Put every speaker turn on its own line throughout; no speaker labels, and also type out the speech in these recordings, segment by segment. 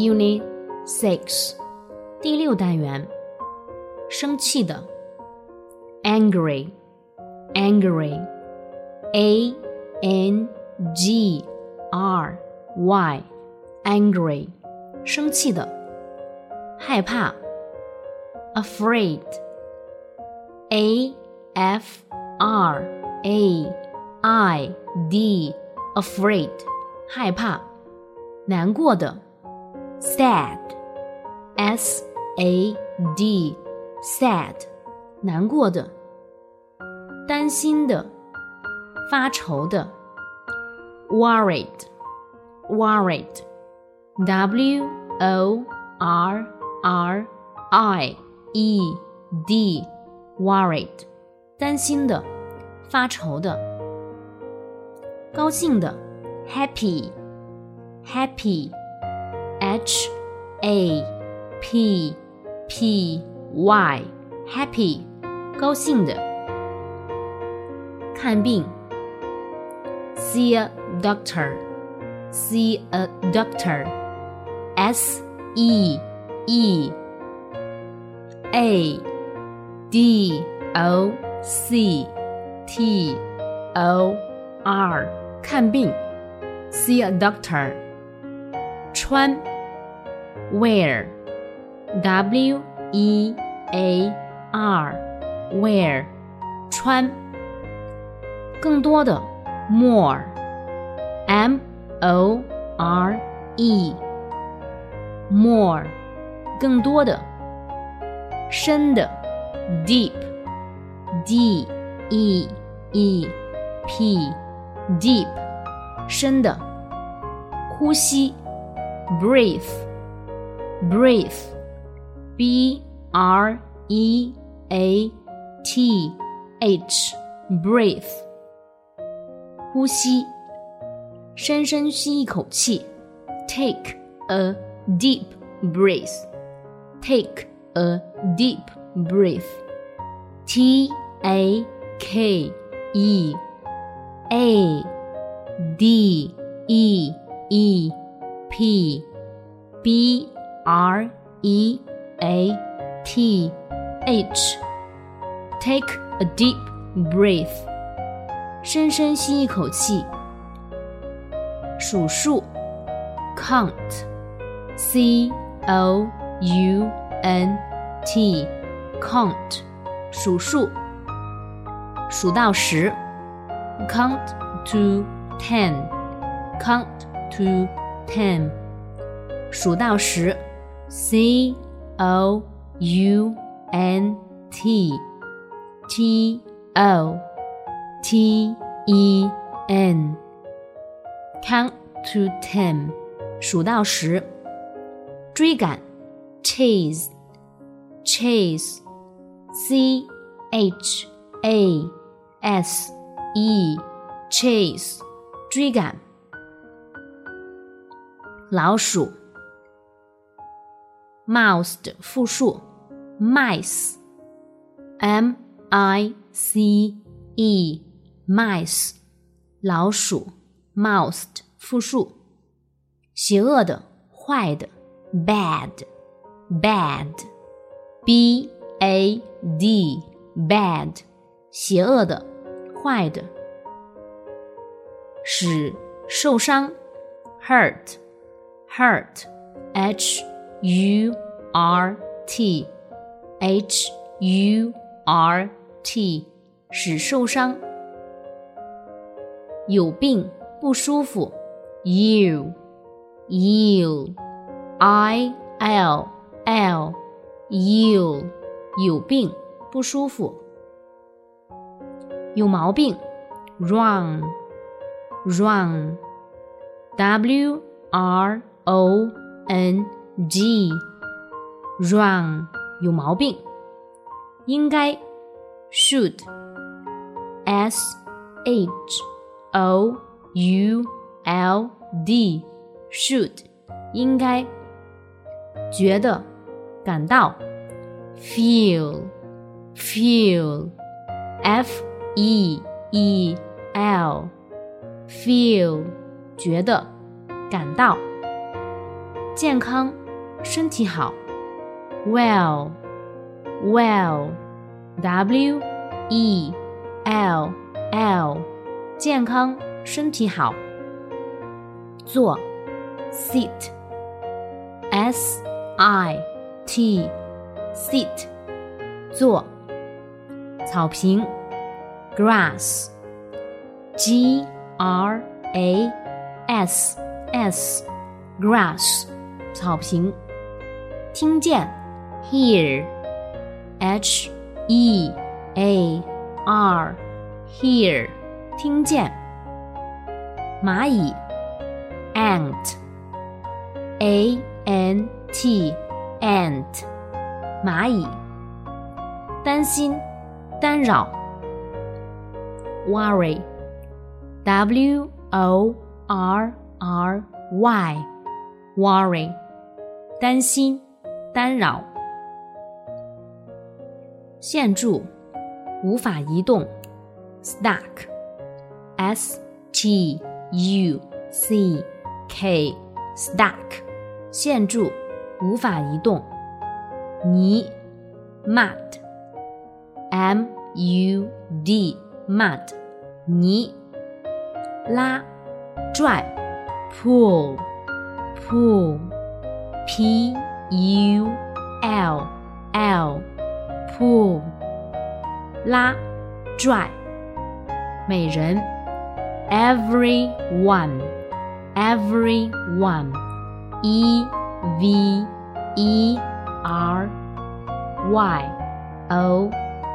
Unit Six，第六单元，生气的，angry，angry，a n g r y，angry，生气的，害怕，afraid，a f r a i d，afraid，害怕，难过的。 sad, s a d, sad，难过的，担心的，发愁的，worried, worried, w o r r i e d, worried，担心的，发愁的，高兴的，happy, happy。 H A P P Y happy 高兴的。看病，see a doctor, see a doctor, S E E A D O C T O R 看病，see a doctor。穿 where, W E A R, wear，穿。更多的，more, M O R E, more，更多的，深的，deep, D E E P, deep，深的，呼吸，breathe。breathe b r e a t h breathe 呼吸，深深吸一口气，take a deep breath take a deep breath t a k e a d e e p b r e a t h take a deep breath，深深吸一口气。数数，count c o u n t count 数数，数到十，count to ten count to ten 数到十 ，c o u n t t o t e n count to ten 数到十，追赶，chase chase c h a s e chase 追赶。老鼠 ，mouse 的复数，mice，m i c e，mice，老鼠，mouse 的复数，邪恶的，坏的，bad，bad，b a d，bad，邪恶的，坏的，使受伤，hurt。hurt, h u r t, h u r t，使受伤。有病不舒服，ill, ill, i l l, ill，有病不舒服。有毛病，wrong, wrong, w r o n g wrong 有毛病，应该 should s h o u l d should 应该觉得感到 feel feel f e e l feel 觉得感到。健康，身体好。Well, well, W E L L，健康，身体好。坐，sit, S I T, sit，坐。草坪，grass, G R A S S, grass，草坪。听见，hear, H E A R, hear，听见。蚂蚁，ant, A N T, ant，蚂蚁。担心。干扰，worry, w o r r y, worry，担心， 干扰。限住，无法移动，stuck, s t u c k, stuck，限住，无法移动。泥，mud。m u d mud 泥拉拽 pull pull p u l l pull 拉拽美人 everyone everyone e v e r y o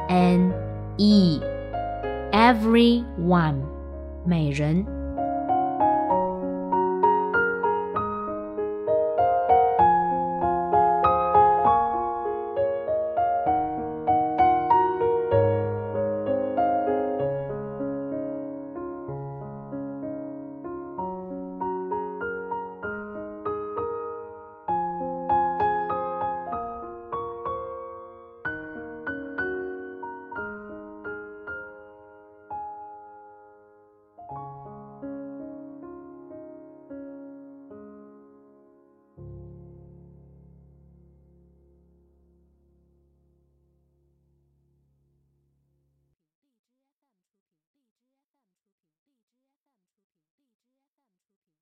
N E everyone 美人。